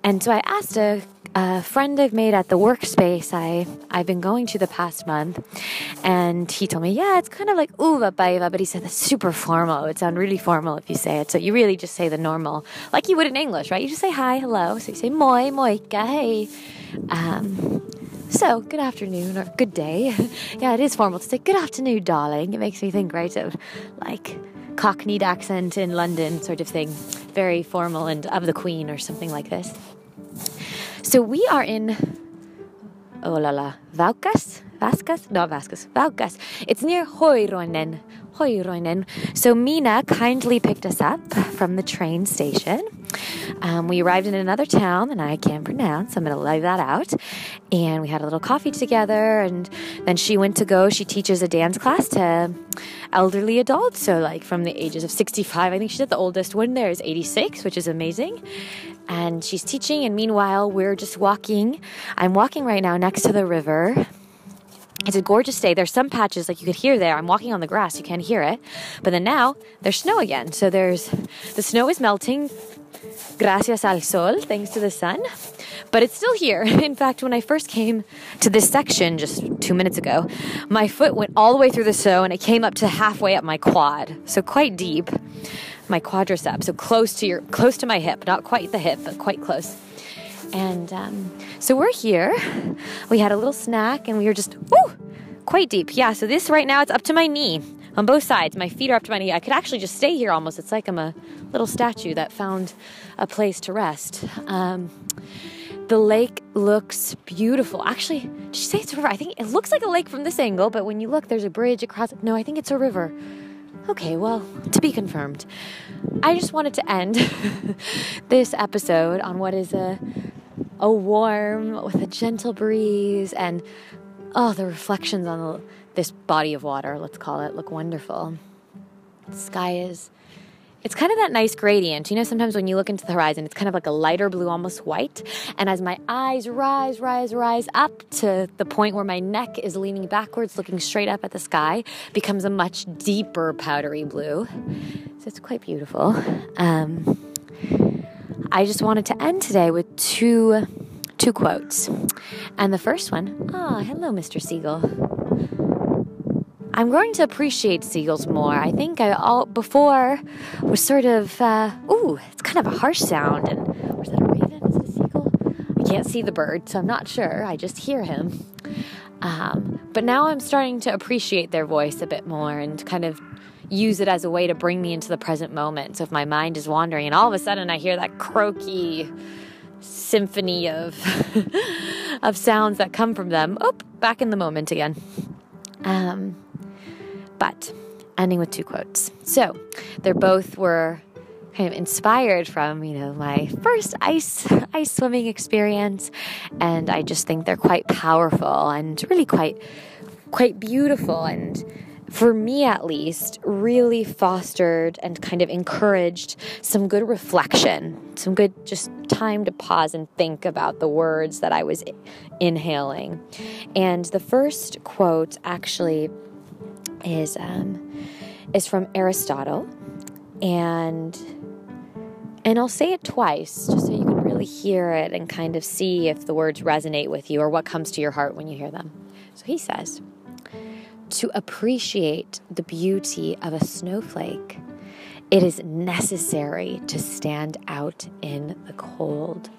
Speaker 1: And so I asked a a friend I've made at the workspace I, I've been going to the past month. And he told me, yeah, it's kind of like uva baiva, but he said that's super formal. It would sound really formal if you say it. So you really just say the normal, like you would in English, right? You just say hi, hello. So you say moi, moika, hey. Um, so, good afternoon or good day. yeah, it is formal to say good afternoon, darling. It makes me think, right, of like cockneyed accent in London sort of thing. Very formal and of the Queen or something like this. So we are in, oh la la, Vaucas? Vascas? No, Vascas. Vaucas. It's near Hoiroinen. So Mina kindly picked us up from the train station. Um, we arrived in another town and I can't pronounce. I'm going to leave that out. And we had a little coffee together. And then she went to go. She teaches a dance class to elderly adults. So, like from the ages of 65, I think she said the oldest one there is 86, which is amazing and she's teaching. And meanwhile, we're just walking. I'm walking right now next to the river. It's a gorgeous day. There's some patches like you could hear there. I'm walking on the grass, you can't hear it. But then now there's snow again. So there's the snow is melting. Gracias al sol, thanks to the sun. But it's still here. In fact, when I first came to this section just two minutes ago, my foot went all the way through the snow and it came up to halfway up my quad. So quite deep my quadriceps, so close to your close to my hip, not quite the hip, but quite close. And um, so we're here. We had a little snack, and we were just woo, quite deep. Yeah. So this right now it's up to my knee on both sides. My feet are up to my knee. I could actually just stay here almost. It's like I'm a little statue that found a place to rest. Um, the lake looks beautiful. Actually, did you say it's a river? I think it looks like a lake from this angle, but when you look, there's a bridge across. No, I think it's a river. Okay, well, to be confirmed. I just wanted to end this episode on what is a a warm with a gentle breeze and oh, the reflections on the, this body of water, let's call it, look wonderful. The sky is it's kind of that nice gradient. You know, sometimes when you look into the horizon, it's kind of like a lighter blue, almost white. And as my eyes rise, rise, rise up to the point where my neck is leaning backwards, looking straight up at the sky, becomes a much deeper powdery blue. So it's quite beautiful. Um, I just wanted to end today with two two quotes. And the first one, ah, oh, hello, Mr. Seagull. I'm growing to appreciate seagulls more. I think I all before was sort of uh, ooh, it's kind of a harsh sound. And was that a raven? Is it a seagull? I can't see the bird, so I'm not sure. I just hear him. Um, but now I'm starting to appreciate their voice a bit more and kind of use it as a way to bring me into the present moment. So if my mind is wandering and all of a sudden I hear that croaky symphony of of sounds that come from them, oh, back in the moment again. Um, but ending with two quotes. So they're both were kind of inspired from you know my first ice ice swimming experience, and I just think they're quite powerful and really quite quite beautiful and for me at least, really fostered and kind of encouraged some good reflection, some good just time to pause and think about the words that I was inhaling. And the first quote actually is um, is from Aristotle, and and I'll say it twice just so you can really hear it and kind of see if the words resonate with you or what comes to your heart when you hear them. So he says, to appreciate the beauty of a snowflake, it is necessary to stand out in the cold.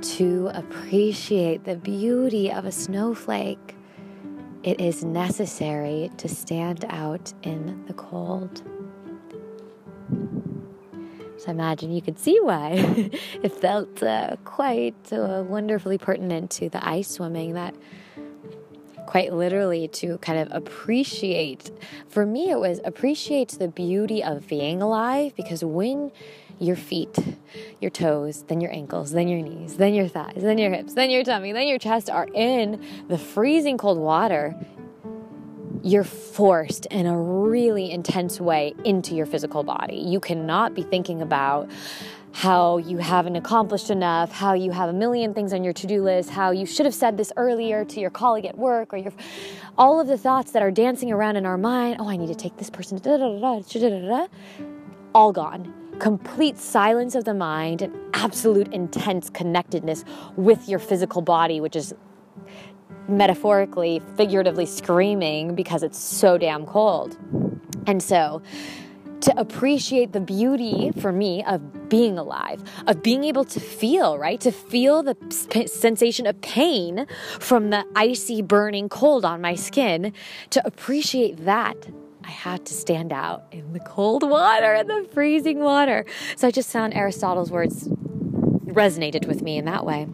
Speaker 1: To appreciate the beauty of a snowflake, it is necessary to stand out in the cold. So I imagine you could see why it felt uh, quite uh, wonderfully pertinent to the ice swimming that quite literally to kind of appreciate. For me, it was appreciate the beauty of being alive because when your feet, your toes, then your ankles, then your knees, then your thighs, then your hips, then your tummy, then your chest are in the freezing cold water, you're forced in a really intense way into your physical body. You cannot be thinking about how you haven't accomplished enough, how you have a million things on your to-do list, how you should have said this earlier to your colleague at work or your all of the thoughts that are dancing around in our mind, oh I need to take this person all gone. Complete silence of the mind and absolute intense connectedness with your physical body, which is metaphorically, figuratively screaming because it's so damn cold. And so, to appreciate the beauty for me of being alive, of being able to feel, right? To feel the p- sensation of pain from the icy, burning cold on my skin, to appreciate that. I had to stand out in the cold water, in the freezing water. So I just found Aristotle's words resonated with me in that way.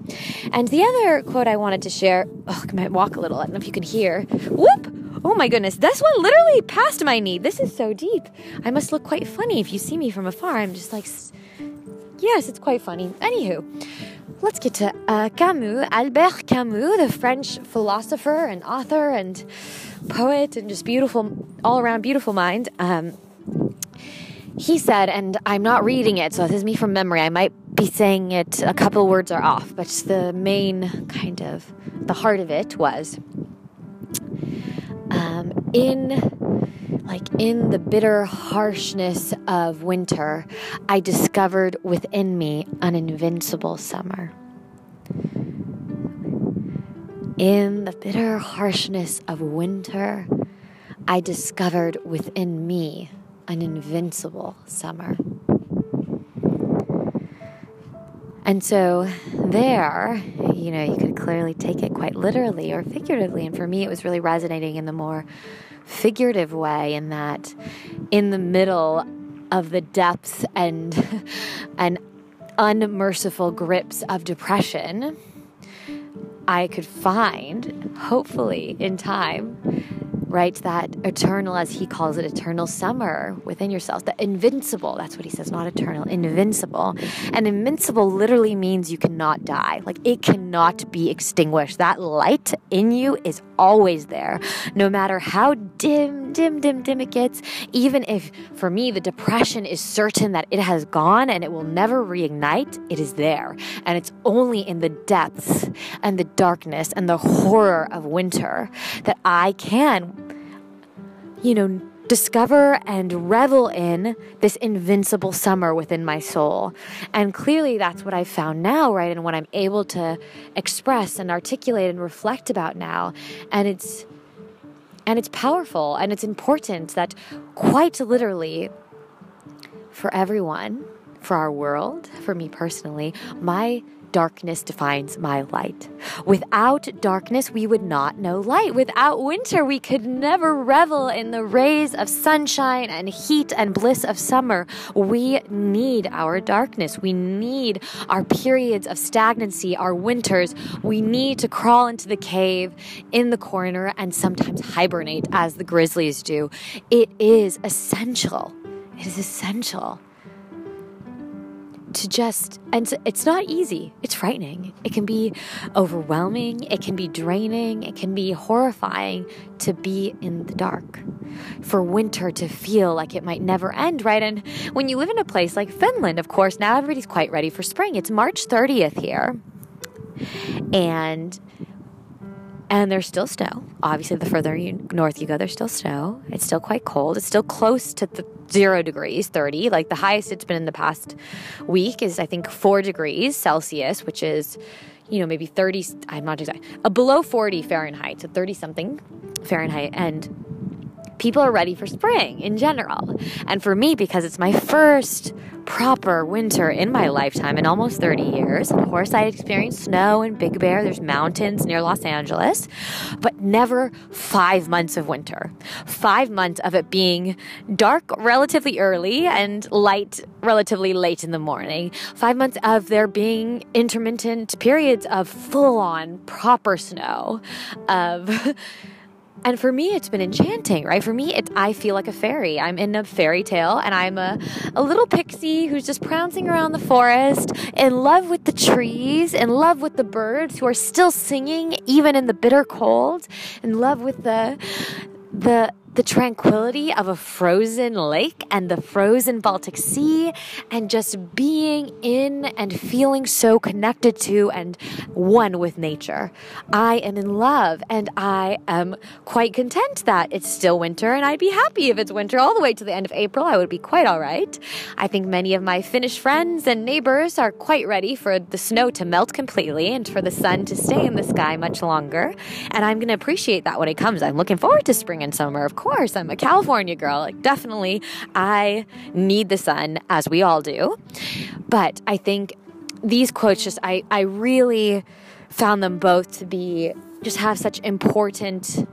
Speaker 1: And the other quote I wanted to share, oh, I might walk a little, I don't know if you can hear. Whoop! Oh my goodness, this one literally passed my knee. This is so deep. I must look quite funny if you see me from afar. I'm just like, yes, it's quite funny. Anywho, let's get to uh, Camus, Albert Camus, the French philosopher and author and poet and just beautiful, all around beautiful mind. Um, he said, and I'm not reading it, so this is me from memory. I might be saying it, a couple words are off, but the main kind of, the heart of it was um, in like in the bitter harshness of winter, I discovered within me an invincible summer. In the bitter harshness of winter, I discovered within me an invincible summer. And so, there, you know, you could clearly take it quite literally or figuratively. And for me, it was really resonating in the more figurative way, in that in the middle of the depths and, and unmerciful grips of depression, I could find, hopefully in time, right? That eternal, as he calls it, eternal summer within yourself. The invincible, that's what he says, not eternal, invincible. And invincible literally means you cannot die. Like it cannot be extinguished. That light in you is always there, no matter how dim, dim, dim, dim it gets. Even if, for me, the depression is certain that it has gone and it will never reignite, it is there. And it's only in the depths and the darkness and the horror of winter that I can you know, discover and revel in this invincible summer within my soul. And clearly that's what I've found now, right? And what I'm able to express and articulate and reflect about now. And it's and it's powerful and it's important that quite literally for everyone, for our world, for me personally, my darkness defines my light. Without darkness, we would not know light. Without winter, we could never revel in the rays of sunshine and heat and bliss of summer. We need our darkness. We need our periods of stagnancy, our winters. We need to crawl into the cave in the corner and sometimes hibernate as the grizzlies do. It is essential. It is essential to just, and it's not easy. It's frightening. It can be overwhelming. It can be draining. It can be horrifying to be in the dark. For winter to feel like it might never end, right? And when you live in a place like Finland, of course, now everybody's quite ready for spring. It's March 30th here. And and there's still snow. Obviously, the further you, north you go, there's still snow. It's still quite cold. It's still close to the zero degrees, 30. Like the highest it's been in the past week is, I think, four degrees Celsius, which is, you know, maybe 30, I'm not exact, uh, below 40 Fahrenheit, so 30 something Fahrenheit. And people are ready for spring in general. And for me, because it's my first proper winter in my lifetime in almost 30 years, of course, I experienced snow in Big Bear. There's mountains near Los Angeles, but never five months of winter. Five months of it being dark relatively early and light relatively late in the morning. Five months of there being intermittent periods of full on proper snow, of and for me, it's been enchanting, right? For me, it, I feel like a fairy. I'm in a fairy tale and I'm a, a little pixie who's just prancing around the forest, in love with the trees, in love with the birds who are still singing even in the bitter cold, in love with the, the, the tranquility of a frozen lake and the frozen Baltic Sea, and just being in and feeling so connected to and one with nature. I am in love and I am quite content that it's still winter, and I'd be happy if it's winter all the way to the end of April. I would be quite all right. I think many of my Finnish friends and neighbors are quite ready for the snow to melt completely and for the sun to stay in the sky much longer, and I'm going to appreciate that when it comes. I'm looking forward to spring and summer, of course course, I'm a California girl. Like, definitely, I need the sun, as we all do. But I think these quotes just, I, I really found them both to be, just have such important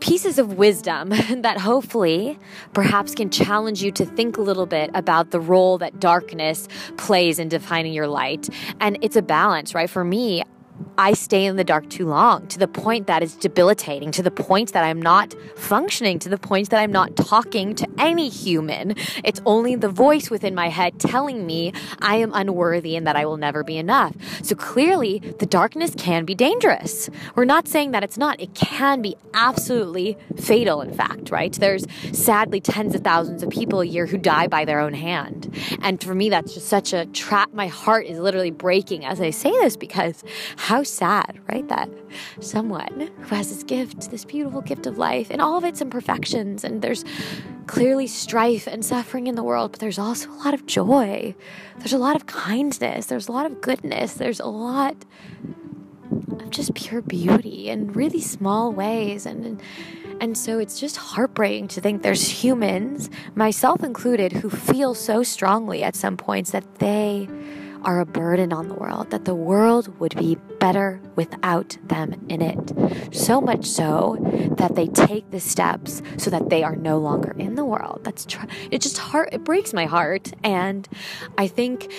Speaker 1: pieces of wisdom that hopefully perhaps can challenge you to think a little bit about the role that darkness plays in defining your light. And it's a balance, right? For me, I stay in the dark too long to the point that it's debilitating, to the point that I'm not functioning, to the point that I'm not talking to any human. It's only the voice within my head telling me I am unworthy and that I will never be enough. So clearly, the darkness can be dangerous. We're not saying that it's not. It can be absolutely fatal, in fact, right? There's sadly tens of thousands of people a year who die by their own hand. And for me, that's just such a trap. My heart is literally breaking as I say this because how sad, right? That someone who has this gift, this beautiful gift of life, and all of its imperfections, and there's clearly strife and suffering in the world, but there's also a lot of joy. There's a lot of kindness. There's a lot of goodness. There's a lot of just pure beauty in really small ways. And, and and so it's just heartbreaking to think there's humans, myself included, who feel so strongly at some points that they are a burden on the world, that the world would be better without them in it. So much so that they take the steps so that they are no longer in the world. That's tr- it just heart it breaks my heart and I think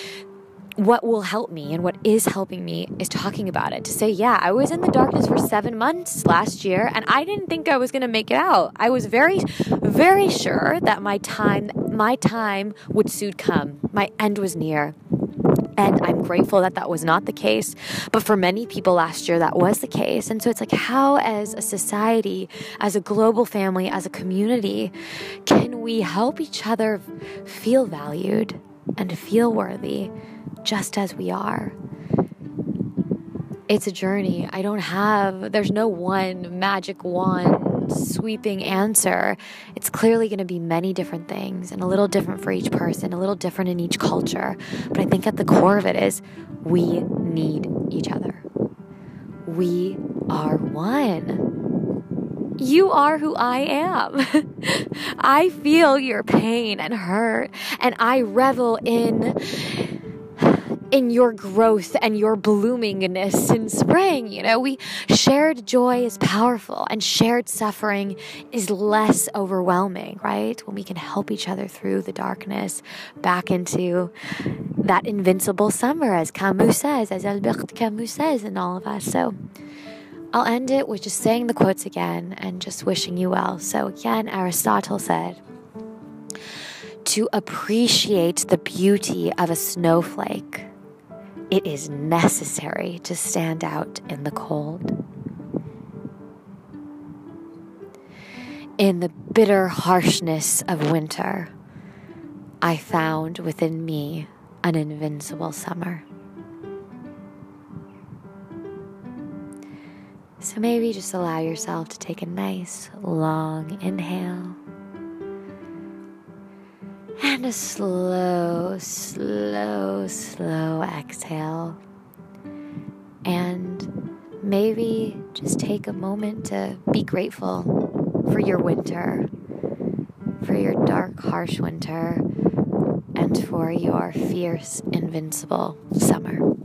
Speaker 1: what will help me and what is helping me is talking about it to say, yeah, I was in the darkness for seven months last year and I didn't think I was going to make it out. I was very, very sure that my time, my time would soon come. My end was near. And I'm grateful that that was not the case. But for many people last year, that was the case. And so it's like, how, as a society, as a global family, as a community, can we help each other feel valued and feel worthy just as we are? It's a journey. I don't have, there's no one magic wand sweeping answer. It's clearly going to be many different things and a little different for each person, a little different in each culture. But I think at the core of it is we need each other. We are one. You are who I am. I feel your pain and hurt, and I revel in in your growth and your bloomingness in spring. You know, we shared joy is powerful and shared suffering is less overwhelming, right? When we can help each other through the darkness back into that invincible summer, as Camus says, as Albert Camus says, in all of us. So I'll end it with just saying the quotes again and just wishing you well. So again, Aristotle said, to appreciate the beauty of a snowflake it is necessary to stand out in the cold. In the bitter harshness of winter, I found within me an invincible summer. So maybe just allow yourself to take a nice long inhale and a slow, slow, slow exhale. And maybe just take a moment to be grateful for your winter, for your dark, harsh winter, and for your fierce, invincible summer.